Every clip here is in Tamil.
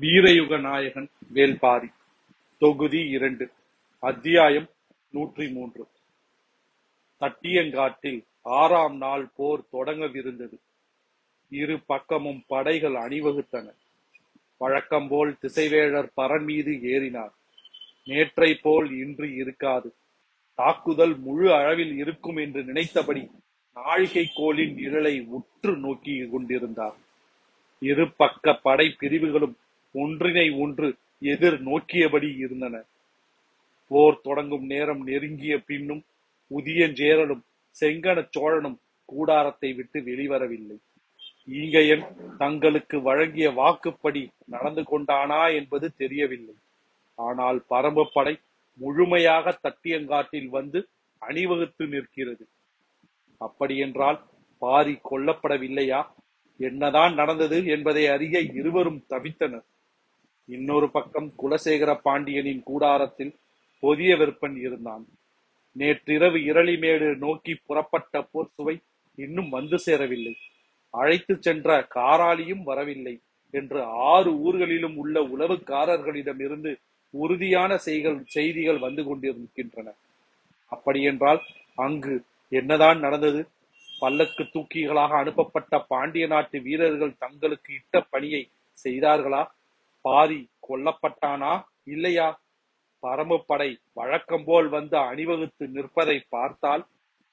வீரயுக நாயகன் வேல்பாரி. தொகுதி இரண்டு அத்தியாயம் நூற்றி மூன்று தட்டியங்காட்டில் ஆறாம் நாள் போர் தொடங்கவிருந்தது. இரு பக்கமும் படைகள் அணிவகுத்தன. வழக்கம்போல் திசைவேழர் பரன் மீது ஏறினார். நேற்றை போல் இன்று இருக்காது. தாக்குதல் முழு அளவில் இருக்கும் என்று நினைத்தபடி நாழிகை கோலின் நிழலை உற்று நோக்கி கொண்டிருந்தார். இரு பக்க படை பிரிவுகளும் ஒன்றினை ஒன்று எதிர் நோக்கியபடி இருந்தன. போர் தொடங்கும் நேரம் நெருங்கிய பின்னும் உதியஞ்சேரலும் செங்கன சோழனும் கூடாரத்தை விட்டு வெளிவரவில்லை. ஈங்கையன் தங்களுக்கு வழங்கிய வாக்குப்படி நடந்து கொண்டானா என்பது தெரியவில்லை. ஆனால் பரம்பு படை முழுமையாக தட்டியங்காட்டில் வந்து அணிவகுத்து நிற்கிறது. அப்படியென்றால் பாரி கொல்லப்படவில்லையா? என்னதான் நடந்தது என்பதை அறிய இருவரும் தவித்தனர். இன்னொரு பக்கம் குலசேகர பாண்டியனின் கூடாரத்தில் பொதிய விற்பன் இருந்தான். நேற்றிரவு இரளிமேடு நோக்கி புறப்பட்ட போர் சுவை இன்னும் வந்து சேரவில்லை. அழைத்து சென்ற காராளியும் வரவில்லை என்று ஆறு ஊர்களிலும் உள்ள உளவுக்காரர்களிடமிருந்து உறுதியான செய்கள் செய்திகள் வந்து கொண்டிருக்கின்றன. அப்படியென்றால் அங்கு என்னதான் நடந்தது? பல்லக்கு தூக்கிகளாக அனுப்பப்பட்ட பாண்டிய நாட்டு வீரர்கள் தங்களுக்கு இட்ட பணியை செய்தார்களா? பாரி கொல்லப்பட்டானா இல்லையா? பரமப்படை வழக்கம் போல் வந்து அணிவகுத்து நிற்பதை பார்த்தால்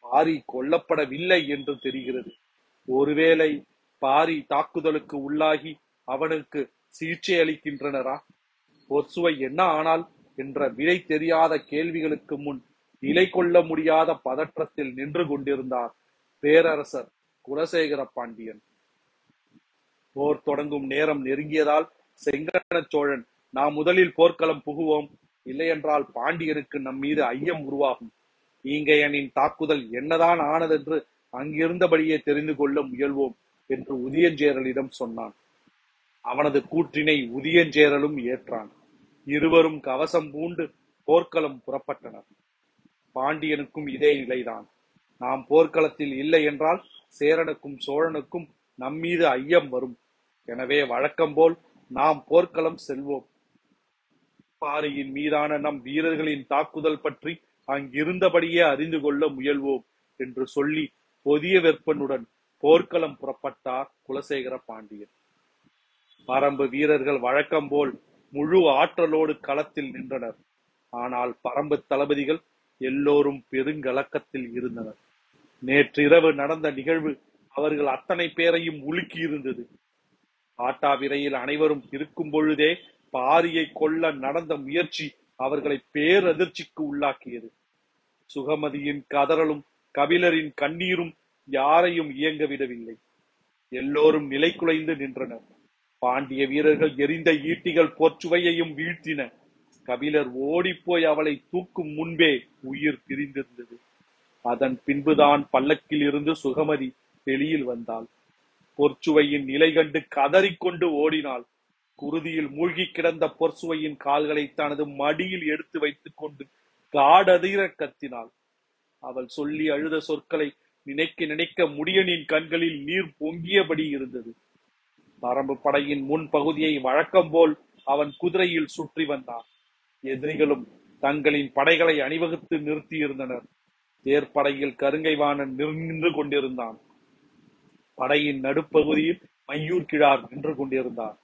பாரி கொல்லப்படவில்லை என்று தெரிகிறது. ஒருவேளை பாரி தாக்குதலுக்கு உள்ளாகி அவனுக்கு சிகிச்சை அளிக்கின்றனரா? பொற்சுவை என்ன ஆனால் என்ற விடை தெரியாத கேள்விகளுக்கு முன் நிலை கொள்ள முடியாத பதற்றத்தில் நின்று கொண்டிருந்தார் பேரரசர் குலசேகர பாண்டியன். போர் தொடங்கும் நேரம் நெருங்கியதால் செங்கன சோழன் நாம் முதலில் போர்க்களம் புகுவோம். இல்லையென்றால் பாண்டியனுக்கு நம் மீது ஐயம் உருவாகும். ஈங்கையனின் தாக்குதல் என்னதான் ஆனதென்று அங்கிருந்தபடியே தெரிந்து கொள்ள முயல்வோம் என்று உதியஞ்சேரலிடம் சொன்னான். அவனது கூற்றினை உதியஞ்சேரலும் ஏற்றான். இருவரும் கவசம் பூண்டு போர்க்களம் புறப்பட்டனர். பாண்டியனுக்கும் இதே நிலைதான். நாம் போர்க்களத்தில் இல்லை என்றால் சேரனுக்கும் சோழனுக்கும் நம்மீது ஐயம் வரும். எனவே வழக்கம் போல் நாம் போர்க்களம் செல்வோம். பாறையின் மீதான நம் வீரர்களின் தாக்குதல் பற்றி அங்கிருந்தபடியே அறிந்து கொள்ள முயல்வோம் என்று சொல்லி பொதிய வெப்பனுடன் போர்க்களம் புறப்பட்டார் குலசேகர பாண்டியன். பரம்பு வீரர்கள் வழக்கம் போல் முழு ஆற்றலோடு களத்தில் நின்றனர். ஆனால் பரம்பு தளபதிகள் எல்லோரும் பெருங்கலக்கத்தில் இருந்தனர். நேற்றிரவு நடந்த நிகழ்வு அவர்கள் அத்தனை பேரையும் உலுக்கி இருந்தது ஆட்டாவிரையில் அனைவரும் இருக்கும் பொழுதே பாரியை கொல்ல நடந்த முயற்சி அவர்களை பேரதிர்ச்சிக்கு உள்ளாக்கியது. சுகமதியின் கதறலும் கபிலரின் கண்ணீரும் யாரையும் இயங்க விடவில்லை எல்லோரும் நிலை குலைந்து நின்றனர். பாண்டிய வீரர்கள் எரிந்த ஈட்டிகள் போர்ச்சுவையையும் வீழ்த்தின. கபிலர் ஓடிப்போய் அவளை தூக்கும் முன்பே உயிர் பிரிந்திருந்தது. அதன் பின்புதான் பல்லக்கில் இருந்து சுகமதி வெளியில் வந்தாள். பொற்சுவையின் நிலை கண்டு கதறிக்கொண்டு ஓடினாள். குருதியில் மூழ்கி கிடந்த பொற்சுவையின் கால்களை தனது மடியில் எடுத்து வைத்துக் கொண்டு காடதிர கத்தினாள். அவள் சொல்லி அழுத சொற்களை நினைக்க நினைக்க முடியனின் கண்களில் நீர் பொங்கியபடி இருந்தது. பரம்பு படையின் முன் பகுதியை வழக்கம் போல் அவன் குதிரையில் சுற்றி வந்தான். எதிரிகளும் தங்களின் படைகளை அணிவகுத்து நிறுத்தியிருந்தனர். தேர்ப்படையில் கருங்கைவாணன் நின்று கொண்டிருந்தான். படையின் நடுப்பகுதியில் மையூர் கிழார் நின்று கொண்டிருந்தார்.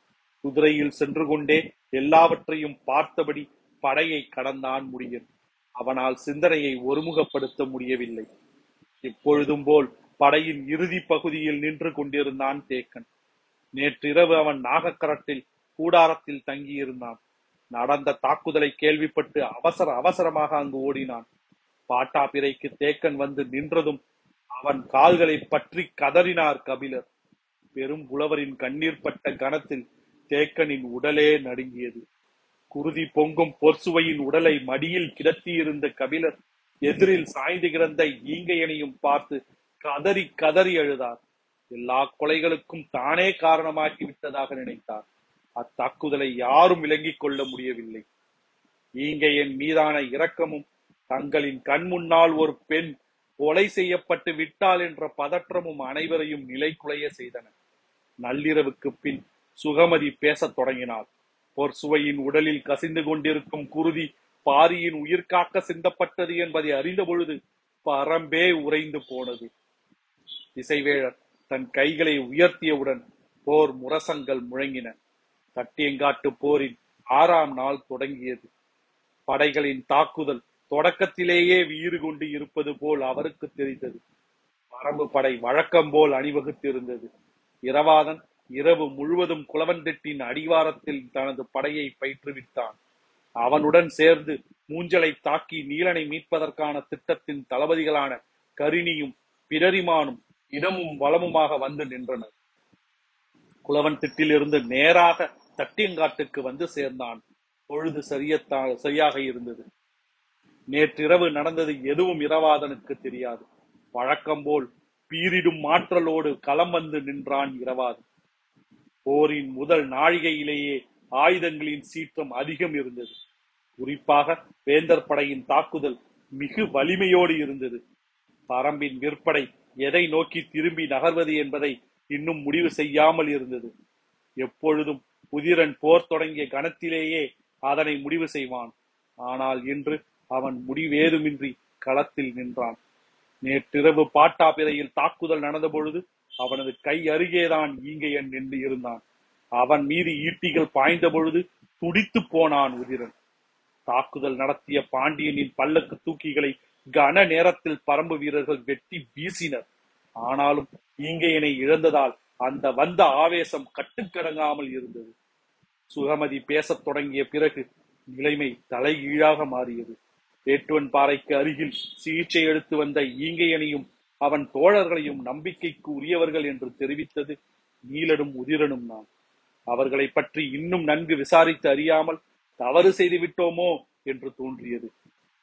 குதிரையில் சென்று கொண்டே எல்லாவற்றையும் பார்த்தபடி படையை கடந்தான் முடியும். அவனால் சிந்தனையை ஒருமுகப்படுத்த முடியவில்லை. இப்பொழுதும் போல் படையின் இறுதி பகுதியில் நின்று கொண்டிருந்தான் தேக்கன். நேற்றிரவு அவன் நாகக்கரட்டில் கூடாரத்தில் தங்கியிருந்தான். நடந்த தாக்குதலை கேள்விப்பட்டு அவசர அவசரமாக அங்கு ஓடினான். பாட்டாபிரைக்கு தேக்கன் வந்து நின்றதும் அவன் கால்களை பற்றி கதறினார் கபிலர். பெரும் புலவரின் கண்ணீர் பட்ட கணத்தில் தேக்கனின் உடலே நடுங்கியது. குருதி பொங்கும் பொற்சுவையின் உடலை மடியில் கிடத்தியிருந்த கபிலர் எதிரில் சாய்ந்து கிடந்த ஈங்கையனையும் பார்த்து கதறி கதறி அழுதார். எல்லா கொலைகளுக்கும் தானே காரணமாக்கி விட்டதாக நினைத்தார். அத்தாக்குதலை யாரும் விளங்கிக் கொள்ள முடியவில்லை. ஈங்கையன் மீதான இரக்கமும் தங்களின் கண் முன்னால் ஒரு பெண் கொலை செய்யப்பட்டு விட்டாள் என்ற பதற்றமும் அனைவரையும் நிலைக்குலைய செய்தன. நள்ளிரவுக்கு பின் சுகமதி பேசத் தொடங்கினாள். பொற்சுவையின் உடலில் கசிந்து கொண்டிருக்கும் குருதி பாரியின் உயிர் காக்க சிந்தப்பட்டது என்பதை அறிந்த பொழுது பரம்பே உறைந்து போனது. திசைவேழர் தன் கைகளை உயர்த்தியவுடன் போர் முரசங்கள் முழங்கின. தட்டியங்காட்டு போரின் ஆறாம் நாள் தொடங்கியது. படைகளின் தாக்குதல் தொடக்கத்திலேயே வீறு கொண்டு இருப்பது போல் அவருக்கு தெரிந்தது. பரம்பு படை வழக்கம் போல் அணிவகுத்திருந்தது. இரவாதன் இரவு முழுவதும் குளவன்திட்டின் அடிவாரத்தில் தனது படையை பயிற்றுவித்தான். அவனுடன் சேர்ந்து மூஞ்சலை தாக்கி நீலனை மீட்பதற்கான திட்டத்தின் தளபதிகளான கரிணியும் பிடரிமானும் இடமும் வளமுமாக வந்து நின்றனர். குளவன் திட்டிலிருந்து நேராக தட்டியங்காட்டுக்கு வந்து சேர்ந்தான். பொழுது சரியத்தான் சரியாக இருந்தது. நேற்றிரவு நடந்தது எதுவும் இரவாதனுக்கு தெரியாது. வழக்கம் போல் பீரிடும் மாற்றலோடு களம் வந்து நின்றான் இரவாதன். போரின் முதல் நாழிகையிலேயே ஆயுதங்களின் சீற்றம் அதிகம் இருந்தது. குறிப்பாக வேந்தர் படையின் தாக்குதல் மிகு வலிமையோடு இருந்தது. பரம்பின் விற்படை எதை நோக்கி திரும்பி நகர்வது என்பதை இன்னும் முடிவு செய்யாமல் இருந்தது. எப்பொழுதும் புதிரன் போர் தொடங்கிய கணத்திலேயே அதனை முடிவு செய்வான். ஆனால் இன்று அவன் முடிவேதுமின்றி களத்தில் நின்றான். நேற்றிரவு பாட்டாபிரையில் தாக்குதல் நடந்த பொழுது அவனது கை அருகேதான் ஈங்கையன் நின்று இருந்தான். அவன் மீது ஈட்டிகள் பாய்ந்த பொழுது துடித்து போனான் உதிரன். தாக்குதல் நடத்திய பாண்டியனின் பல்லக்கு தூக்கிகளை கன நேரத்தில் பரம்பு வீரர்கள் வெட்டி வீசினர். ஆனாலும் ஈங்கையனை இழந்ததால் அந்த வந்த ஆவேசம் கட்டுக்கடங்காமல் இருந்தது. சுகமதி பேசத் தொடங்கிய பிறகு நிலைமை தலைகீழாக மாறியது. ஏட்டுவன் பாறைக்கு அருகில் சிகிச்சை எடுத்து வந்த ஈங்கையனையும் அவன் தோழர்களையும் நம்பிக்கைக்கு உரியவர்கள் என்று தெரிவித்தது நீலனும் உதிரனும் நான் அவர்களை பற்றி இன்னும் நன்கு விசாரித்து அறியாமல் தவறு செய்து விட்டோமோ என்று தோன்றியது.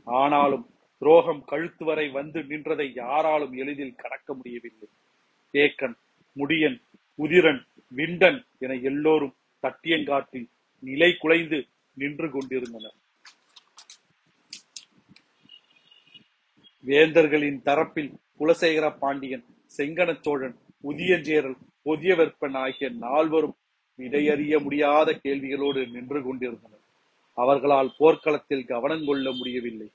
ஆனாலும் துரோகம் கழுத்து வரை வந்து நின்றதை யாராலும் எளிதில் கடக்க முடியவில்லை. தேக்கன் முடியன் உதிரன் விண்டன் என எல்லோரும் தட்டியங்காட்டி நிலை குலைந்து நின்று கொண்டிருந்தனர். வேந்தர்களின் தரப்பில் குலசேகர பாண்டியன் செங்கனச் சோழன் உதியஞ்சேரல் புதிய வெப்பன் ஆகிய நால்வரும் விடையறிய முடியாத கேள்விகளோடு நின்று கொண்டிருந்தனர். அவர்களால் போர்க்களத்தில் கவனம் கொள்ள முடியவில்லை.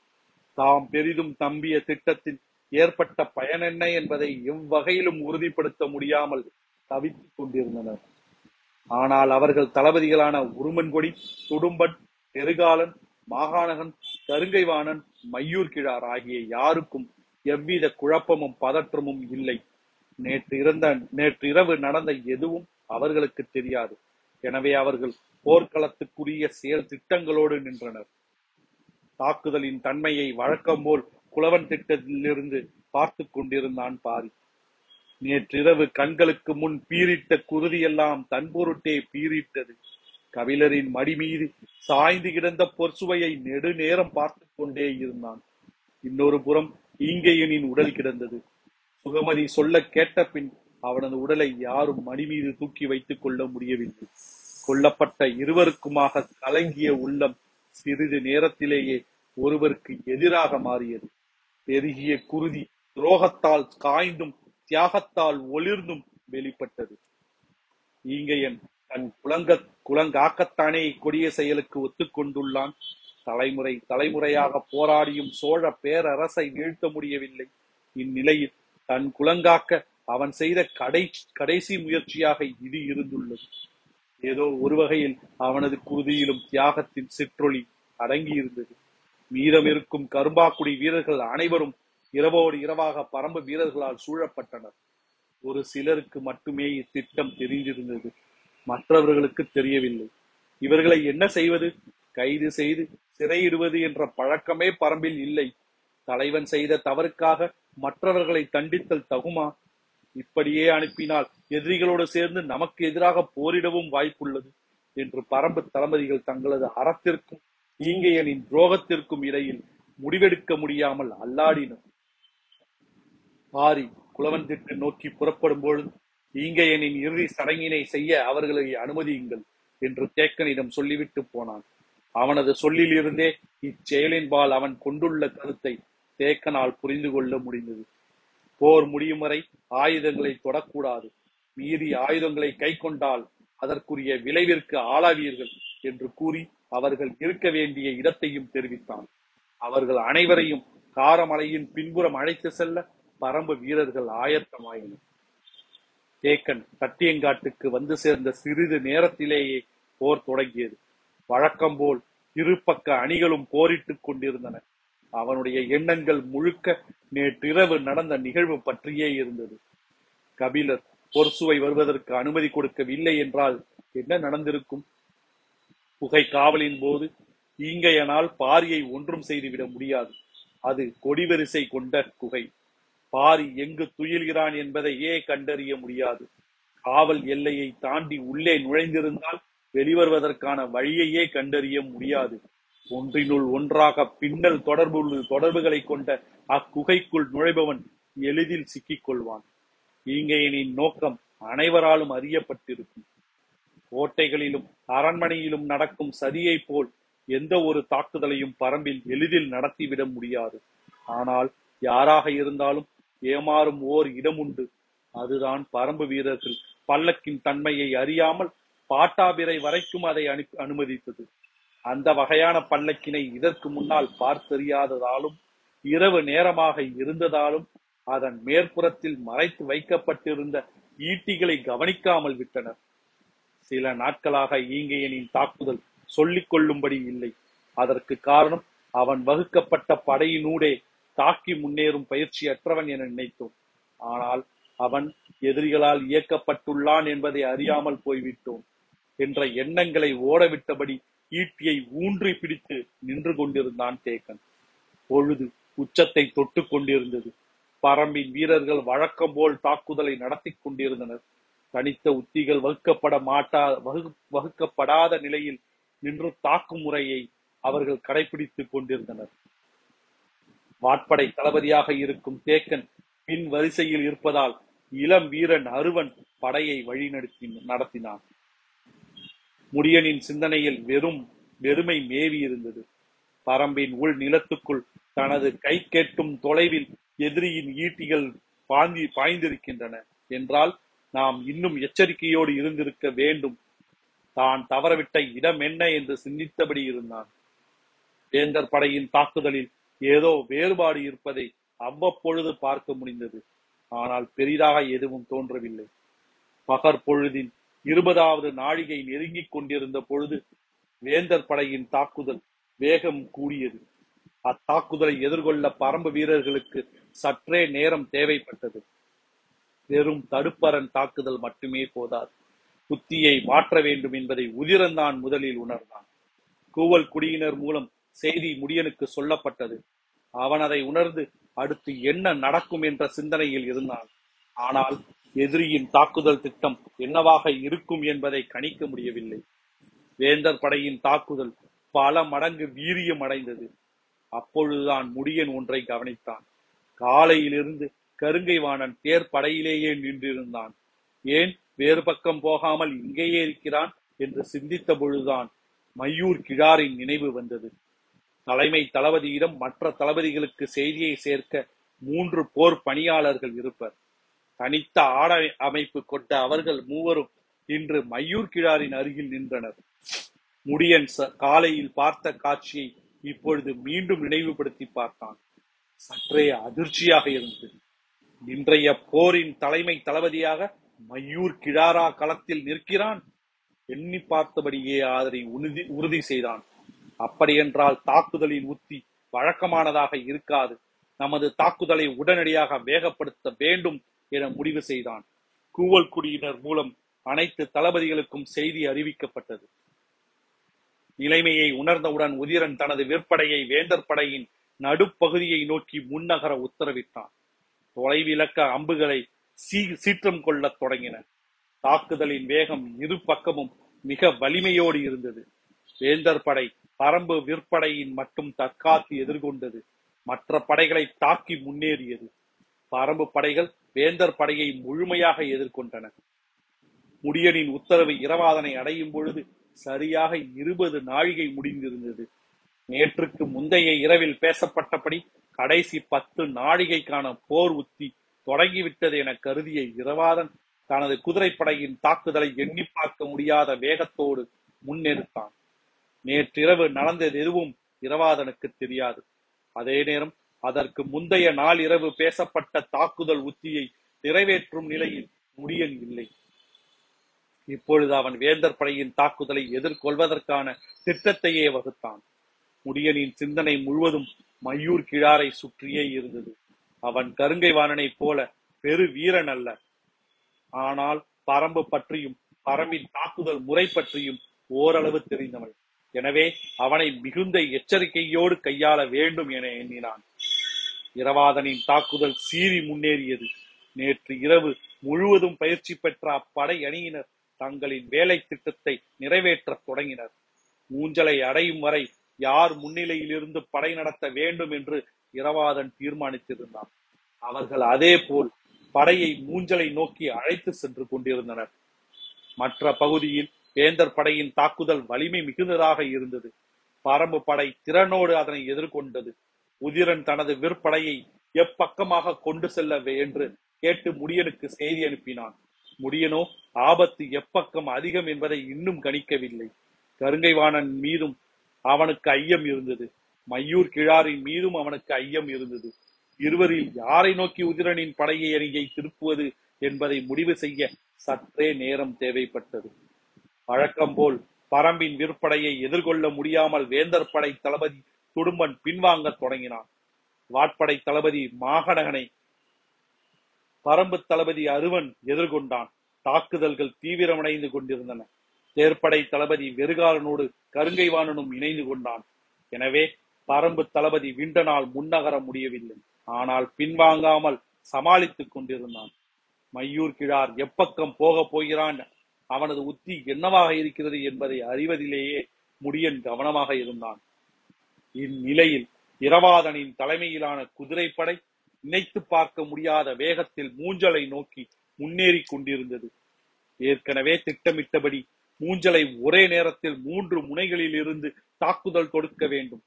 தாம் பெரிதும் தம்பிய திட்டத்தில் ஏற்பட்ட பயன் என்ன என்பதை எவ்வகையிலும் உறுதிப்படுத்த முடியாமல் தவித்துக் கொண்டிருந்தனர். ஆனால் அவர்கள் தளபதிகளான உருமன்கொடி துடும்பன் பெருகாலன் மாகாணகன் கருங்கைவாணன் மையூர் கிழார் ஆகிய யாருக்கும் எவ்வித குழப்பமும் பதற்றமும் இல்லை. நேற்று இருந்த நேற்று இரவு நடந்த எதுவும் அவர்களுக்கு தெரியாது. எனவே அவர்கள் போர்க்களத்துக்குரிய செயல் திட்டங்களோடு நின்றனர். தாக்குதலின் தன்மையை வழக்கம் போல் குளவன் திட்டத்திலிருந்து பார்த்து கொண்டிருந்தான் பாரி. நேற்றிரவு கண்களுக்கு முன் பீரிட்ட குருதியெல்லாம் தன்பொருட்டே பீரிட்டது. கபிலரின் மடி மீது சாய்ந்து கிடந்த பொற்சுவையை நெடுநேரம் பார்த்து கொண்டே இருந்தான். இன்னொரு புறம் ஈங்கையனின் உடல் கிடந்தது. சுகமதி சொல்ல கேட்ட பின் அவனது உடலை யாரும் மணி மீது தூக்கி வைத்துக் கொள்ள முடியவில்லை. கொல்லப்பட்ட இருவருக்குமாக கலங்கிய உள்ளம் சிறிது நேரத்திலேயே ஒருவருக்கு எதிராக மாறியது. பெருகிய குருதி துரோகத்தால் காய்ந்தும் தியாகத்தால் ஒளிர்ந்தும் வெளிப்பட்டது. ஈங்கையன் தன் குலங்க குலங்காக்கத்தானே இக்கொடிய செயலுக்கு ஒத்துக்கொண்டுள்ளான் தலைமுறை தலைமுறையாக போராடியும் சோழ பேரரசை வீழ்த்த முடியவில்லை. இந்நிலையில் தன் குலங்காக்க அவன் செய்த கடை கடைசி முயற்சியாக இது இருந்துள்ளது. ஏதோ ஒரு வகையில் அவனது குருதியிலும் தியாகத்தின் சிற்றொளி அடங்கியிருந்தது. மீதம் இருக்கும் கரும்பாக்குடி வீரர்கள் அனைவரும் இரவோடு இரவாக பரம்பு வீரர்களால் சூழப்பட்டனர். ஒரு சிலருக்கு மட்டுமே இத்திட்டம் தெரிந்திருந்தது. மற்றவர்களுக்கு தெரியவில்லை. இவர்களை என்ன செய்வது? கைது செய்து சிறையிடுவது என்ற பழக்கமே பரம்பில் இல்லை. தலைவன் செய்த தவறுக்காக மற்றவர்களை தண்டித்தல் தகுமா? இப்படியே அனுப்பினால் எதிரிகளோடு சேர்ந்து நமக்கு எதிராக போரிடவும் வாய்ப்புள்ளது என்று பரம்பு தளபதிகள் தங்களது அறத்திற்கும் ஈங்கையனின் துரோகத்திற்கும் இடையில் முடிவெடுக்க முடியாமல் அல்லாடினர். பாரி குளவன் திட்டு நோக்கி புறப்படும் பொழுது ஈங்கையனின் இறுதி சடங்கினை செய்ய அவர்களை அனுமதியுங்கள் என்று தேக்கனிடம் சொல்லிவிட்டு போனான். அவனது சொல்லிலிருந்தே இச்செயலின்பால் அவன் கொண்டுள்ள கருத்தை தேக்கனால் புரிந்து கொள்ள முடிந்தது. போர் முடியும் வரை ஆயுதங்களை தொடக்கூடாது. மீறி ஆயுதங்களை கை கொண்டால் அதற்குரிய விளைவிற்கு ஆளாவீர்கள் என்று கூறி அவர்கள் இருக்க வேண்டிய இடத்தையும் தெரிவித்தான். அவர்கள் அனைவரையும் காரமலையின் பின்புறம் அழைத்து செல்ல பரம்பு வீரர்கள் ஆயத்தமாயினர். தேக்கன் தட்டியங்காட்டுக்கு வந்து சேர்ந்த சிறிது நேரத்திலேயே போர் தொடங்கியது. வழக்கம் போல் இருபக்க அணிகளும் போரிட்டுக் கொண்டிருந்தன. அவனுடைய எண்ணங்கள் முழுக்க நேற்றிரவு நடந்த நிகழ்வு பற்றியே இருந்தது. கபிலர் பொர்சுவை வருவதற்கு அனுமதி கொடுக்கவில்லை என்றால் என்ன நடந்திருக்கும்? புகை காவலின் போது ஈங்கையனால் பாரியை ஒன்றும் செய்துவிட முடியாது. அது கொடிவரிசை கொண்ட குகை. பாரி எங்கு துயில்கிறான் என்பதையே கண்டறிய முடியாது. காவல் எல்லையை தாண்டி உள்ளே நுழைந்திருந்தால் வெளிவருவதற்கான வழியையே கண்டறிய முடியாது. ஒன்றினுள் ஒன்றாக பின்னல் தொடர்பு தொடர்புகளை கொண்ட அக்குகைக்குள் நுழைபவன் எளிதில் சிக்கிக் கொள்வான் ஈங்கையனின் நோக்கம் அனைவராலும் அறியப்பட்டிருக்கும். கோட்டைகளிலும் அரண்மனையிலும் நடக்கும் சதியைப் போல் எந்த ஒரு தாக்குதலையும் பரம்பில் எளிதில் நடத்திவிட முடியாது. ஆனால் யாராக இருந்தாலும் ஏமாறும் ஓர் இடம் உண்டு அதுதான் பரம்பு வீரர்கள். பல்லக்கின் தன்மையை அறியாமல் பாட்டாபிரை வரைக்கும் அதை அனு- அனுமதித்தது. அந்த வகையான பல்லக்கினை இதற்கு முன்னால் பார்த்தறியாததாலும் இரவு நேரமாக இருந்ததாலும் அதன் மேற்புறத்தில் மறைத்து வைக்கப்பட்டிருந்த ஈட்டிகளை கவனிக்காமல் விட்டனர். சில நாட்களாக ஈங்கையனின் தாக்குதல் சொல்லிக் கொள்ளும்படி இல்லை. அதற்கு காரணம் அவன் வகுக்கப்பட்ட படையினூடே தாக்கி முன்னேறும் பயிற்சியற்றவன் என நினைத்தோம். ஆனால் அவன் எதிரிகளால் இயக்கப்பட்டுள்ளான் என்பதை அறியாமல் போய்விட்டோம் என்ற எண்ணங்களை ஓடவிட்டபடி ஈட்டியை ஊன்றி பிடித்து நின்று கொண்டிருந்தான் தேக்கன். பொழுது உச்சத்தை தொட்டு கொண்டிருந்தது. பரம்பின் வீரர்கள் வழக்கம் போல் தாக்குதலை நடத்தி கொண்டிருந்தனர். தனித்த உத்திகள் வகுக்கப்பட மாட்டா வகு வகுக்கப்படாத நிலையில் நின்று தாக்கும் முறையை அவர்கள் கடைபிடித்துக் கொண்டிருந்தனர். வாட்படை தளபதியாக இருக்கும் தேக்கன் பின் வரிசையில் இருப்பதால் இளம் வீரன் அருவன் படையை வழிநடத்தி நடத்தினான். முடியனின் சிந்தனையில் வெறும் வெறுமை மேவி இருந்தது. பரம்பின் உள் நிலத்துக்குள் தனது கை கேட்டும் தொலைவில் எதிரியின் ஈட்டிகள் பாந்தி பாய்ந்திருக்கின்றன. என்றால் நாம் இன்னும் எச்சரிக்கையோடு இருந்திருக்க வேண்டும். தான் தவறவிட்ட இடம் என்ன என்று சிந்தித்தபடி இருந்தான். வேந்தர் படையின் தாக்குதலில் ஏதோ வேறுபாடு இருப்பதை அவ்வப்பொழுது பார்க்க முடிந்தது. ஆனால் பெரிதாக எதுவும் தோன்றவில்லை. பகற் பொழுதின் இருபதாவது நாழிகை நெருங்கிக் கொண்டிருந்த பொழுது வேந்தர் படையின் தாக்குதல் வேகம் கூடியது. அத்தாக்குதலை எதிர்கொள்ள பரம்பு வீரர்களுக்கு சற்றே நேரம் தேவைப்பட்டது. வெறும் தடுப்பரன் தாக்குதல் மட்டுமே போதாது. புத்தியை மாற்ற வேண்டும் என்பதை உதிரந்தான் முதலில் உணர்ந்தான். கூவல் குடியினர் மூலம் செய்தி முடியனுக்கு சொல்லப்பட்டது. அவன் அதை உணர்ந்து அடுத்து என்ன நடக்கும் என்ற சிந்தனையில் இருந்தான். ஆனால் எதிரியின் தாக்குதல் திட்டம் என்னவாக இருக்கும் என்பதை கணிக்க முடியவில்லை. வேந்தர் படையின் தாக்குதல் பல மடங்கு வீரியம் அடைந்தது. அப்பொழுதுதான் முடியன் ஒன்றை கவனித்தான். காலையிலிருந்து கருங்கை வாணன் தேர் படையிலேயே நின்றிருந்தான். ஏன் வேறு பக்கம் போகாமல் இங்கேயே இருக்கிறான் என்று சிந்தித்த பொழுதுதான் மையூர் கிழாரின் நினைவு வந்தது. தலைமை தளபதியிடம் மற்ற தளபதிகளுக்கு செய்தியை சேர்க்க மூன்று போர் பணியாளர்கள் இருப்பர். தனித்த ஆட அமைப்பு கொண்ட அவர்கள் மூவரும் இன்று மையூர் கிழாரின் அருகில் நின்றனர். முடியன் ச- காலையில் பார்த்த காட்சியை இப்பொழுது மீண்டும் நினைவுபடுத்தி பார்த்தான். சற்றே அதிர்ச்சியாக இருந்தது. இன்றைய போரின் தலைமை தளபதியாக மையூர் கிழாரா களத்தில் நிற்கிறான். எண்ணி பார்த்தபடியே அதனை உறுதி உறுதி செய்தான். அப்படியென்றால் தாக்குதலின் உத்தி வழக்கமானதாக இருக்காது. நமது தாக்குதலை உடனடியாக வேகப்படுத்த வேண்டும் என முடிவு செய்தான். கூவல் குடியினர் மூலம் அனைத்து தளபதிகளுக்கும் செய்தி அறிவிக்கப்பட்டது. நிலைமையை உணர்ந்தவுடன் உதிரன் தனது விற்படையை வேந்தர் படையின் நடுப்பகுதியை நோக்கி முன்னகர உத்தரவிட்டான். தொலைவிலக்க அம்புகளை சீ சீற்றம் கொள்ளத் தொடங்கின. தாக்குதலின் வேகம் இரு பக்கமும் மிக வலிமையோடு இருந்தது. வேந்தர் படை பரம்பு விற்படையின் மட்டும் தற்காத்து எதிர்கொண்டது. மற்ற படைகளை தாக்கி முன்னேறியது. பரம்பு படைகள் வேந்தர் படையை முழுமையாக எதிர்கொண்டன. முடியனின் உத்தரவு இரவாதனை அடையும் பொழுது சரியாக இருபது நாழிகை முடிந்திருந்தது. நேற்றுக்கு முந்தைய இரவில் பேசப்பட்டபடி கடைசி பத்து நாழிகைக்கான போர் உத்தி தொடங்கிவிட்டது என கருதிய இரவாதன் தனது குதிரைப்படையின் தாக்குதலை எண்ணி பார்க்க முடியாத வேகத்தோடு முன்னெடுத்தான். நேற்றிரவு நடந்தது எதுவும் இரவாதனுக்கு தெரியாது. அதே நேரம் அதற்கு முந்தைய நாள் இரவு பேசப்பட்ட தாக்குதல் உத்தியை நிறைவேற்றும் நிலையில் முடியன் இல்லை. இப்பொழுது அவன் வேந்தர் படையின் தாக்குதலை எதிர்கொள்வதற்கான திட்டத்தையே வகுத்தான். முடியனின் சிந்தனை முழுவதும் மையூர் கிழாரை சுற்றியே இருந்தது. அவன் கருங்கை வாணனைப் போல பெரு வீரன் அல்ல. ஆனால் பரம்பு பற்றியும் பரம்பின் தாக்குதல் முறை பற்றியும் ஓரளவு தெரிந்தவன். எனவே அவனை மிகுந்த எச்சரிக்கையோடு கையாள வேண்டும் என எண்ணினான். இரவாதனின் தாக்குதல் சீறி முன்னேறியது. நேற்று இரவு முழுவதும் பயிற்சி பெற்ற அப்படை அணியினர் தங்களின் வேலை திட்டத்தை நிறைவேற்றத் தொடங்கினர். ஊஞ்சலை அடையும் வரை யார் முன்னிலையில் இருந்து படை நடத்த வேண்டும் என்று இரவாதன் தீர்மானித்திருந்தான். அவர்கள் அதே போல் படையை மூஞ்சலை நோக்கி அழைத்து சென்று கொண்டிருந்தனர். மற்ற பகுதியில் வேந்தர் படையின் தாக்குதல் வலிமை மிகுந்ததாக இருந்தது. பரம்பு படை திறனோடு அதனை எதிர்கொண்டது. உதிரன் தனது விற்படையை எப்பக்கமாக கொண்டு செல்ல என்று கேட்டு முடியனுக்கு செய்தி அனுப்பினான். முடியனோ ஆபத்து எப்பக்கம் அதிகம் என்பதை இன்னும் கணிக்கவில்லை. கருங்கைவாணன் மீதும் அவனுக்கு ஐயம் இருந்தது. மையூர் கிழாரின் மீதும் அவனுக்கு ஐயம் இருந்தது. இருவரில் யாரை நோக்கி உதிரனின் படையை அணியை திருப்புவது என்பதை முடிவு செய்ய சற்றே நேரம் தேவைப்பட்டது. வழக்கம் போல் பரம்பின் விற்படையை எதிர்கொள்ள முடியாமல் வேந்தர் படை தளபதி துடும்பன் பின்வாங்கத் தொடங்கினான். வாட்படை தளபதி மாகடகனை பரம்பு தளபதி அருவன் எதிர்கொண்டான். தாக்குதல்கள் தீவிரமடைந்து கொண்டிருந்தன. தேர்ப்படை தளபதி வெறுகாலனோடு கருங்கைவாணனும் இணைந்து கொண்டான். எனவே பரம்பு தளபதி விண்டனால் முன்னகர முடியவில்லை. ஆனால் பின்வாங்காமல் சமாளித்துக் கொண்டிருந்தான். மையூர் கிழார் எப்பக்கம் போக போகிறான் அவனது உத்தி என்னவாக இருக்கிறது என்பதை அறிவதிலேயே முடியன் கவனமாக இருந்தான். இந்நிலையில் இரவாதனின் தலைமையிலான குதிரைப்படை நினைத்து பார்க்க முடியாத வேகத்தில் மூஞ்சலை நோக்கி முன்னேறி கொண்டிருந்தது. ஏற்கனவே திட்டமிட்டபடி மூஞ்சலை ஒரே நேரத்தில் மூன்று முனைகளில் இருந்து தாக்குதல் தொடுக்க வேண்டும்.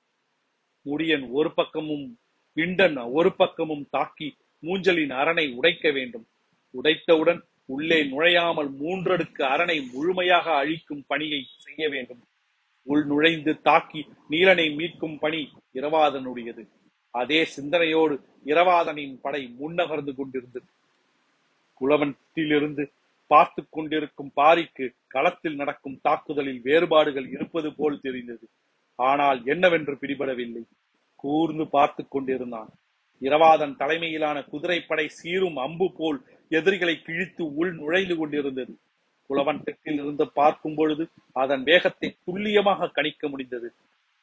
முடியன் ஒரு பக்கமும் விண்டன் ஒரு பக்கமும் தாக்கி மூஞ்சலின் அரணை உடைக்க வேண்டும். உடைத்தவுடன் உள்ளே நுழையாமல் மூன்றடுக்கு அரணை முழுமையாக அழிக்கும் பணியை செய்ய வேண்டும். உள் நுழைந்து தாக்கி நீலனை மீட்கும் பணி இரவாதனுடையது. அதே சிந்தனையோடு இரவாதனின் படை முன்னகர்ந்து கொண்டிருந்தது. குளவனத்திலிருந்து பார்த்து கொண்டிருக்கும் பாரிக்கு களத்தில் நடக்கும் தாக்குதலில் வேறுபாடுகள் இருப்பது போல் தெரிந்தது. ஆனால் என்னவென்று பிடிபடவில்லை. கூர்ந்து பார்த்து கொண்டிருந்தான். இரவாதன் தலைமையிலான குதிரைப்படை சீரும் அம்பு போல் எதிரிகளை கிழித்து உள் நுழைந்து கொண்டிருந்தது. புலவன் தெற்கில் இருந்து பார்க்கும் பொழுது அதன் வேகத்தை துல்லியமாக கணிக்க முடிந்தது.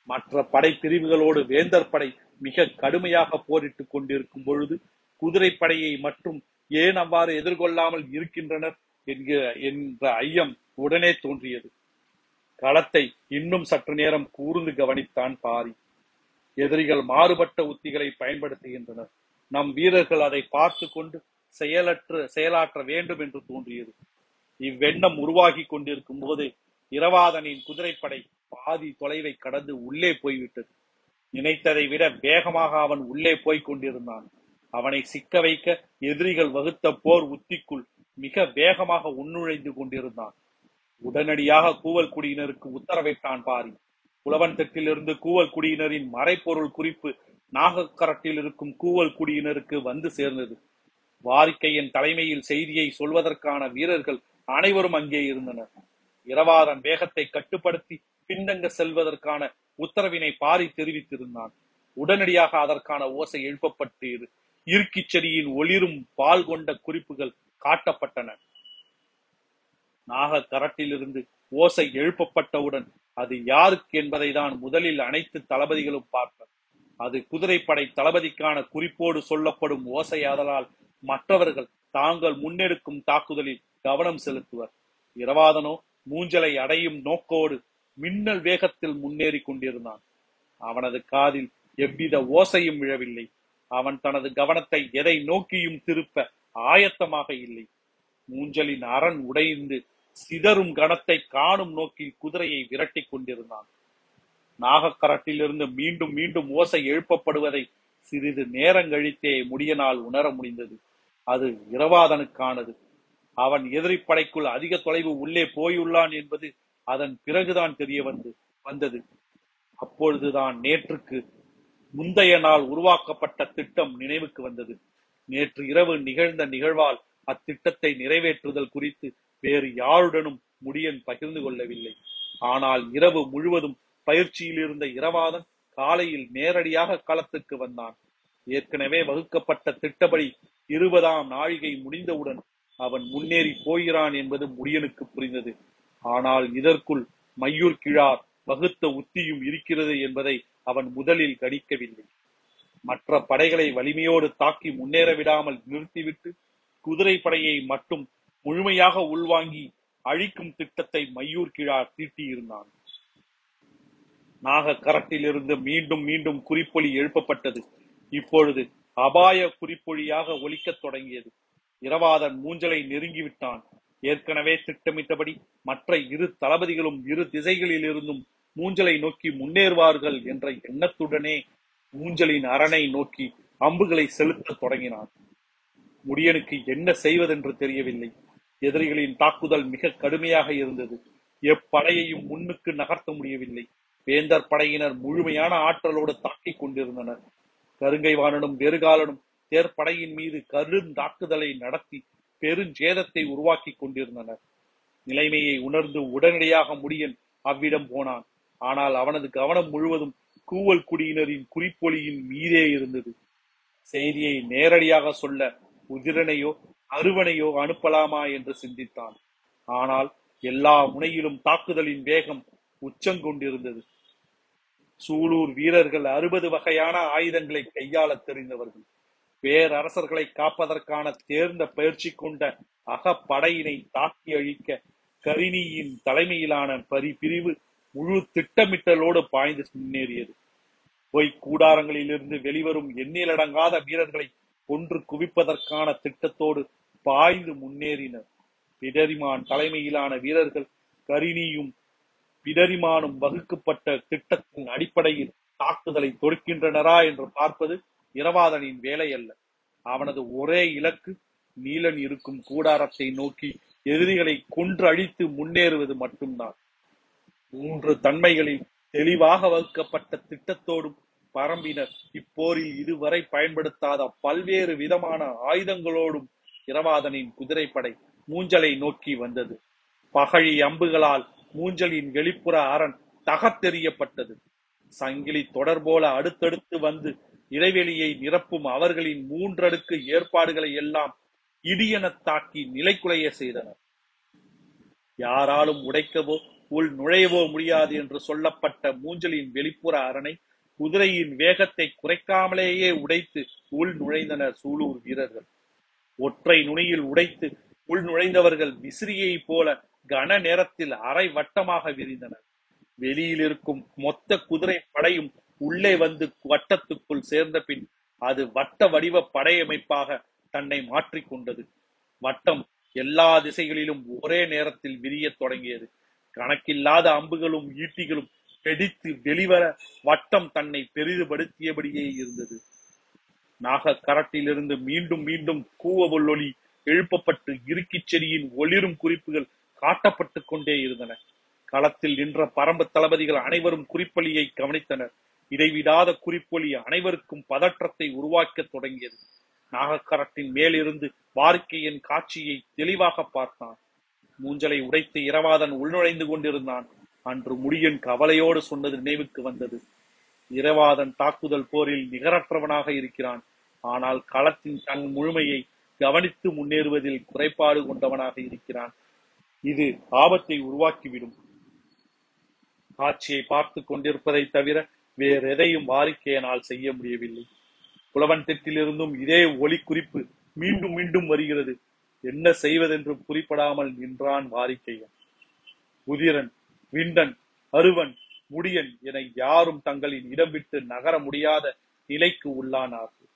மற்ற படை பிரிவுகளோடு வேந்தர் படை மிக கடுமையாக போரிட்டுக் கொண்டிருக்கும் பொழுது குதிரைப்படையை மட்டும் ஏன் அவ்வாறு எதிர்கொள்ளாமல் இருக்கின்றனர் என்கிற என்ற ஐயம் உடனே தோன்றியது. களத்தை இன்னும் சற்று நேரம் கூர்ந்து கவனித்தான் பாரி. எதிரிகள் மாறுபட்ட உத்திகளை பயன்படுத்துகின்றனர். நம் வீரர்கள் அதை பார்த்து கொண்டு செயலற்று செயலாற்ற வேண்டும் என்று தோன்றியது. இவ்வெண்ணம் உருவாகி கொண்டிருக்கும் போது இரவாதனின் குதிரைப்படை பாதி தொலைவை கடந்து உள்ளே போய்விட்டது. நினைத்ததை விட வேகமாக அவன் உள்ளே போய்க் கொண்டிருந்தான். அவனை சிக்க வைக்க எதிரிகள் வகுத்த போர் உத்திக்குள் மிக வேகமாக உள்நுழைந்து கொண்டிருந்தான். உடனடியாக கூவல் குடியினருக்கு உத்தரவிட்டான் பாரி. புலவன் தட்டிலிருந்து கூவல் குடியினரின் மறைப்பொருள் குறிப்பு நாகக்கரட்டில் இருக்கும் கூவல் குடியினருக்கு வந்து சேர்ந்தது. வாரிக்கையின் தலைமையில் செய்தியை சொல்வதற்கான வீரர்கள் அனைவரும் அங்கே இருந்தனர். இரவாதன் வேகத்தை கட்டுப்படுத்தி பின்தங்க செல்வதற்கான உத்தரவினை பாரி தெரிவித்திருந்தான். உடனடியாக அதற்கான ஓசை எழுப்பப்பட்டு இருக்கிச் செடியின் ஒளிரும் பால் கொண்ட குறிப்புகள் காட்டப்பட்டன. நாக கரட்டிலிருந்து ஓசை எழுப்பப்பட்டவுடன் அது யாருக்கு என்பதை தான் முதலில் அனைத்து தளபதிகளும் பார்ப்பர் அது குதிரைப்படை தளபதிக்கான குறிப்போடு சொல்லப்படும் ஓசையாதலால் மற்றவர்கள் தாங்கள் முன்னெடுக்கும் தாக்குதலில் கவனம் செலுத்துவர். இரவாதனோ மூஞ்சலை அடையும் நோக்கோடு மின்னல் வேகத்தில் முன்னேறி கொண்டிருந்தான். அவனது காதில் எவ்வித ஓசையும் விழவில்லை. அவன் தனது கவனத்தை எதை நோக்கியும் திருப்ப ஆயத்தமாக இல்லை. மூஞ்சலின் அரண் உடைந்து சிதறும் கணத்தை காணும் நோக்கில் குதிரையை விரட்டி கொண்டிருந்தான். நாகக்கரட்டிலிருந்து மீண்டும் மீண்டும் ஓசை எழுப்பப்படுவதை சிறிது நேரங்கழித்தே முடியனால் உணர முடிந்தது. அது இரவாதனுக்கானது. அவன் எதிரிப்படைக்குள் அதிக தொலைவு உள்ளே போயுள்ளான் என்பது அதன் பிறகுதான் தெரிய வந்து வந்தது. அப்பொழுதுதான் நேற்றுக்கு முந்தைய நாள் உருவாக்கப்பட்ட திட்டம் நினைவுக்கு வந்தது. நேற்று இரவு நிகழ்ந்த நிகழ்வால் அத்திட்டத்தை நிறைவேற்றுதல் குறித்து வேறு யாருடனும் முடியன் பகிர்ந்து கொள்ளவில்லை. ஆனால் இரவு முழுவதும் பயிற்சியில் இருந்த இரவாதன் காலையில் நேரடியாக களத்துக்கு வந்தான். ஏற்கனவே வகுக்கப்பட்ட திட்டப்படி இருபதாம் நாழிகை முடிந்தவுடன் அவன் முன்னேறி போகிறான் என்பது முடியனுக்கு புரிந்தது. ஆனால் இதற்குள் மையூர் கிழார் வகுத்த உத்தியும் இருக்கிறது என்பதை அவன் முதலில் கணிக்கவில்லை. மற்ற படைகளை வலிமையோடு தாக்கி முன்னேற விடாமல் நிறுத்திவிட்டு குதிரை படையை மட்டும் முழுமையாக உள்வாங்கி அழிக்கும் திட்டத்தை மையூர் கிழார் தீட்டியிருந்தான். நாகக்கரட்டிலிருந்து மீண்டும் மீண்டும் குறிப்பொலி எழுப்பப்பட்டது. இப்பொழுது அபாய குறிப்பொழியாக ஒலிக்கத் தொடங்கியது. இரவாதன் மூஞ்சலை நெருங்கிவிட்டான். ஏற்கனவே திட்டமிட்டபடி மற்ற இரு தளபதிகளும் இரு திசைகளிலிருந்தும் மூஞ்சலை நோக்கி முன்னேறுவார்கள் என்ற எண்ணத்துடனே மூஞ்சலின் அரணை நோக்கி அம்புகளை செலுத்த தொடங்கினான். முடியனுக்கு என்ன செய்வதென்று தெரியவில்லை. எதிரிகளின் தாக்குதல் மிக கடுமையாக இருந்தது. எப்படையையும் முன்னுக்கு நகர்த்த முடியவில்லை. வேந்தர் படையினர் முழுமையான ஆற்றலோடு தாக்கிக் கொண்டிருந்தனர். கருங்கைவாணனும் வெறுகாலனும் தேர்ப்படையின் மீது கருந்தாக்குதலை நடத்தி பெருஞ்சேதத்தை உருவாக்கி கொண்டிருந்தனர். நிலைமையை உணர்ந்து உடனடியாக முடியன் அவ்விடம் போனான். ஆனால் அவனது கவனம் முழுவதும் கூவல் குடியினரின் குறிப்பொலியின் மீதே இருந்தது. செய்தியை நேரடியாக சொல்ல உதிரனையோ அருவனையோ அனுப்பலாமா என்று சிந்தித்தான். ஆனால் எல்லா முனையிலும் தாக்குதலின் வேகம் உச்சங்கொண்டிருந்தது. சூலூர் வீரர்கள் அறுபது வகையான ஆயுதங்களை கையாளத் தெரிந்தவர்கள். பேரரசர்களை காப்பதற்கான தேர்ந்த பயிற்சி கொண்ட அகப்படையினை தாக்கி அழிக்க கரிணியின் தலைமையிலான பரி பிரிவு முழு திட்டமிட்டலோடு பாய்ந்து முன்னேறியது. பொய் கூடாரங்களிலிருந்து வெளிவரும் எண்ணிலடங்காத வீரர்களை கொன்று குவிப்பதற்கான திட்டத்தோடு பாய்ந்து முன்னேறினர். பிடரிமான் தலைமையிலான வீரர்கள் கரிணியும் பிடரிமானும் வகுக்கப்பட்ட திட்டத்தின் அடிப்படையில் தாக்குதலை தொடுக்கின்றனரா என்று பார்ப்பது இரவாதனின் வேலை அல்ல அவனது ஒரே இலக்கு நீலன் இருக்கும் கூடாரத்தை நோக்கி எதிரிகளை கொன்று அழித்து முன்னேறுவது மட்டும்தான். மூன்று தன்மைகளில் தெளிவாக வகுக்கப்பட்ட திட்டத்தோடும் பரம்பினர் இப்போரில் இதுவரை பயன்படுத்தாத பல்வேறு விதமான ஆயுதங்களோடும் இரவாதனின் குதிரைப்படை மூஞ்சலை நோக்கி வந்தது. பகழி அம்புகளால் மூஞ்சலின் வெளிப்புற அரண் தகத்தெறியப்பட்டது. சங்கிலி தொடர் போல அடுத்தடுத்து வந்து இடைவெளியை நிரப்பும் அவர்களின் மூன்றடுக்கு ஏற்பாடுகளை எல்லாம் இடியென தாக்கி நிலைக்குலைய செய்தனர். யாராலும் உடைக்கவோ உள் நுழையவோ முடியாது என்று சொல்லப்பட்ட மூஞ்சலின் வெளிப்புற அரணை குதிரையின் வேகத்தை குறைக்காமலேயே உடைத்து உள் நுழைந்தனர் சூலூர் வீரர்கள். ஒற்றை நுனியில் உடைத்து உள் நுழைந்தவர்கள் விசிறியை போல கன நேரத்தில் அரை வட்டமாக விரிந்தனர் வெளியில் இருக்கும் மொத்த குதிரை படையும் உள்ளே வந்து வட்டத்துக்குள் சேர்ந்த பின் அது வட்ட வடிவ படையமைப்பாக தன்னை மாற்றிக்கொண்டது வட்டம் எல்லா திசைகளிலும் ஒரே நேரத்தில் விரியத் தொடங்கியது. கணக்கில்லாத அம்புகளும் ஈட்டிகளும் வெடித்து வெளிவர வட்டம் தன்னை பெரிதுபடுத்தியபடியே இருந்தது. நாக கரட்டிலிருந்து மீண்டும் மீண்டும் கூவவொல்லொலி எழுப்பப்பட்டு இருக்கிச் செடியின் ஒளிரும் குறிப்புகள் காட்டப்பட்டுக் கொண்டே இருந்தன. களத்தில் நின்ற பரம்பு தளபதிகள் அனைவரும் குறிப்பொலியை கவனித்தனர். இடைவிடாத குறிப்பொலி அனைவருக்கும் பதற்றத்தை உருவாக்கத் தொடங்கியது. நாகக்கரத்தின் மேலிருந்து வாரிக்கையின் காட்சியை தெளிவாக பார்த்தான். மூஞ்சலை உடைத்து இரவாதன் உள்நுழைந்து கொண்டிருந்தான். அன்று முடியன் கவலையோடு சொன்னது நினைவுக்கு வந்தது. இரவாதன் தாக்குதல் போரில் நிகரற்றவனாக இருக்கிறான். ஆனால் களத்தின் தன் முழுமையை கவனித்து முன்னேறுவதில் குறைபாடு கொண்டவனாக இருக்கிறான். இது ஆபத்தை உருவாக்கிவிடும். காட்சியை பார்த்து கொண்டிருப்பதை தவிர வேறெதையும் வாரிக்கையனால் செய்ய முடியவில்லை. புலவன் திட்டிலிருந்தும் இதே ஒளி குறிப்பு மீண்டும் மீண்டும் வருகிறது. என்ன செய்வதென்று குறிப்பிடாமல் நின்றான் வாரிக்கையன். உதிரன் விண்டன் அருவன் முடியன் என யாரும் தங்களின் இடம் விட்டு நகர முடியாத நிலைக்கு உள்ளானார்கள்.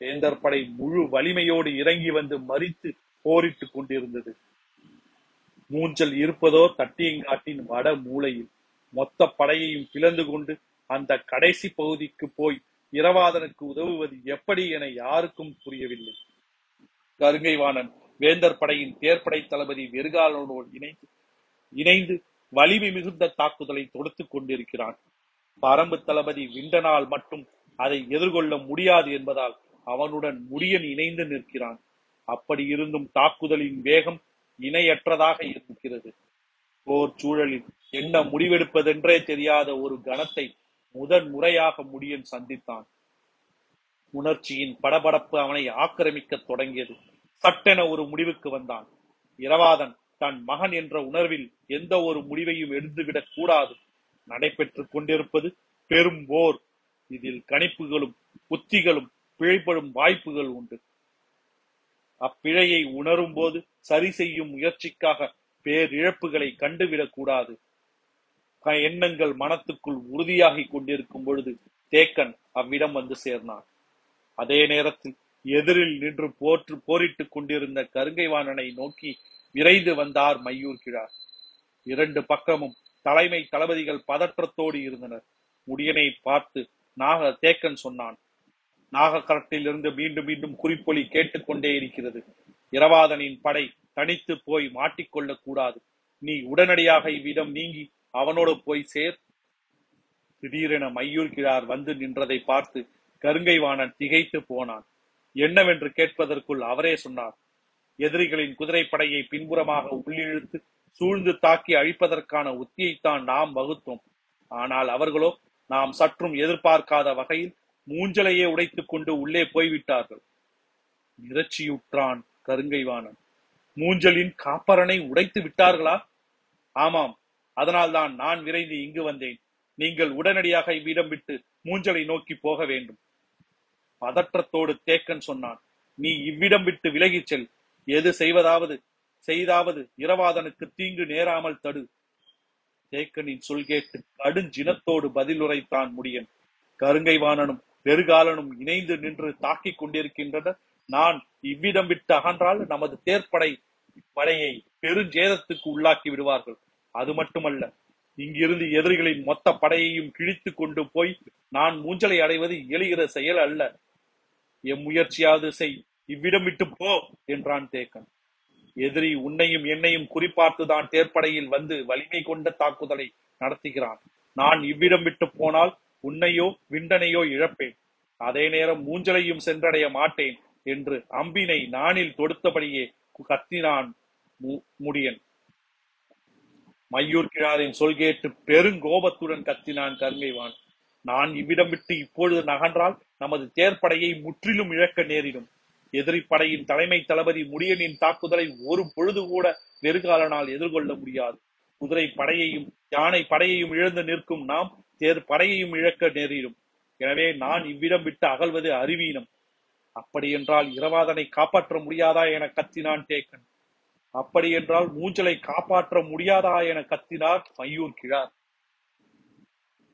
வேந்தர் படை முழு வலிமையோடு இறங்கி வந்து மறித்து போரிட்டுக் கொண்டிருந்தது. மூஞ்சல் இருப்பதோ தட்டியங்காட்டின் வட மூலையில். மொத்த படையையும் பிளந்து கொண்டு அந்த கடைசி பகுதிக்கு போய் இரவாதனுக்கு உதவுவது எப்படி என யாருக்கும் புரியவில்லை. கருங்கைவாணன் வேந்தர் படையின் தேர்ப்படை தளபதி வெறுகாலனோடு இணைந்து இணைந்து வலிமை மிகுந்த தாக்குதலை தொடுத்துக் கொண்டிருக்கிறான். பரம்பு தளபதி விண்டனால் மட்டும் அதை எதிர்கொள்ள முடியாது என்பதால் அவனுடன் முடியன் இணைந்து நிற்கிறான். அப்படி இருந்தும் தாக்குதலின் வேகம் இணையற்றதாக இருக்கிறது. போர் சூழலில் என்ன முடிவெடுப்பதென்றே தெரியாத ஒரு கணத்தை முதன் முறையாக முடியன் சந்தித்தான். உணர்ச்சியின் படபடப்பு அவனை ஆக்கிரமிக்க தொடங்கியது. சட்டென ஒரு முடிவுக்கு வந்தான். இரவாதன் தன் மகன் என்ற உணர்வில் எந்த ஒரு முடிவையும் எடுத்துவிடக் கூடாது. நடைபெற்றுக் கொண்டிருப்பது பெரும் போர். இதில் கணிப்புகளும் உத்திகளும் பிழைப்படும் வாய்ப்புகள் உண்டு. அப்பிழையை உணரும் போது சரி செய்யும் முயற்சிக்காக பேரிழப்புகளை கண்டுவிடக் கூடாது. எண்ணங்கள் மனத்துக்குள் உறுதியாகி கொண்டிருக்கும் பொழுது தேக்கன் அவ்விடம் வந்து சேர்ந்தான். அதே நேரத்தில் எதிரில் நின்று போற்று போரிட்டுக் கொண்டிருந்த கருங்கைவாணனை நோக்கி விரைந்து வந்தார் மையூர் கிழார் இரண்டு பக்கமும் தலைமை தளபதிகள் பதற்றத்தோடு இருந்தனர். முடியனை பார்த்து நாக தேக்கன் சொன்னான் நாகக்கரட்டில் இருந்து மீண்டும் மீண்டும் குறிப்பொலி கேட்டுக்கொண்டே இருக்கிறது. இரவாதனின் படை தனித்து போய் மாட்டிக்கொள்ள கூடாது நீ உடனடியாக இவ்விடம் நீங்கி அவனோடு போய் சேர். திடீரென மையூர் கிழார் வந்து நின்றதை பார்த்து கருங்கைவாணன் திகைத்து போனான். என்னவென்று கேட்பதற்குள் அவரே சொன்னார். எதிரிகளின் குதிரைப்படையை பின்புறமாக உள்ளிழுத்து சூழ்ந்து தாக்கி அழிப்பதற்கான உத்தியைத்தான் நாம் வகுத்தோம். ஆனால் அவர்களோ நாம் சற்றும் எதிர்பார்க்காத வகையில் மூஞ்சலையே உடைத்துக் கொண்டு உள்ளே போய்விட்டார்கள். இறைச்சியுற்றான் கருங்கைவாணன். மூஞ்சலின் காப்பரனை உடைத்து விட்டார்களா? ஆமாம் அதனால்தான் நான் விரைந்து இங்கு வந்தேன். நீங்கள் உடனடியாக இவ்விடம் விட்டு மூஞ்சலை நோக்கி போக வேண்டும். பதற்றத்தோடு தேக்கன் சொன்னான் நீ இவ்விடம் விட்டு விலகிச் செல். எது செய்வதாவது? செய்தாவது இரவாதனுக்கு தீங்கு நேராமல் தடு. தேக்கனின் சொல் கேட்டு கடுஞ்சினத்தோடு பதிலுரைத்தான் முடியன். கருங்கைவாணனும் பெருகாலனும் இணைந்து நின்று தாக்கிக் கொண்டிருக்கின்றனர். நான் இவ்விடம் விட்டு அகன்றால் நமது தேர்ப்படை படையை பெருஞ்சேதத்துக்கு உள்ளாக்கி விடுவார்கள். அது மட்டுமல்ல இங்கிருந்து எதிரிகளின் மொத்த படையையும் கிழித்து கொண்டு போய் நான் மூஞ்சலை அடைவது எளிகிற செயல் அல்ல. எம் முயற்சியாவது செய் இவ்விடம் விட்டு போ என்றான் தேக்கன். எதிரி உன்னையும் என்னையும் குறிப்பார்த்துதான் தேர்ப்படையில் வந்து வலிமை கொண்ட தாக்குதலை நடத்துகிறான். நான் இவ்விடம் விட்டு போனால் உன்னையோ விண்டனையோ இழப்பேன். அதே நேரம் மூஞ்சலையும் சென்றடைய மாட்டேன். என்று அம்பினை நானில் தொடுத்தபடியே கத்தினான் முடியன். மையூர் கிழாரின் சொல் கேட்டு பெருங்கோபத்துடன் கத்தினான் கருங்கைவான் நான் இவ்விடம் விட்டு இப்பொழுது நகன்றால் நமது தேர்ப்படையை முற்றிலும் இழக்க நேரிடும். எதிரி படையின் தலைமை தளபதி முடியனின் தாக்குதலை ஒரு பொழுது கூட வெறுகாலனால் எதிர்கொள்ள முடியாது. குதிரை படையையும் யானை படையையும் இழந்து நிற்கும் நாம் தேர் படையையும் இழக்க நேரிடும். எனவே நான் இவ்விடம் விட்டு அகழ்வது அறிவீனம் அப்படி என்றால் இரவாதனை காப்பாற்ற முடியாதா என கத்தினான் டேக்கன் அப்படி என்றால் மூஞ்சலை காப்பாற்ற முடியாதா என கத்தினார் மயூர் கிழார்.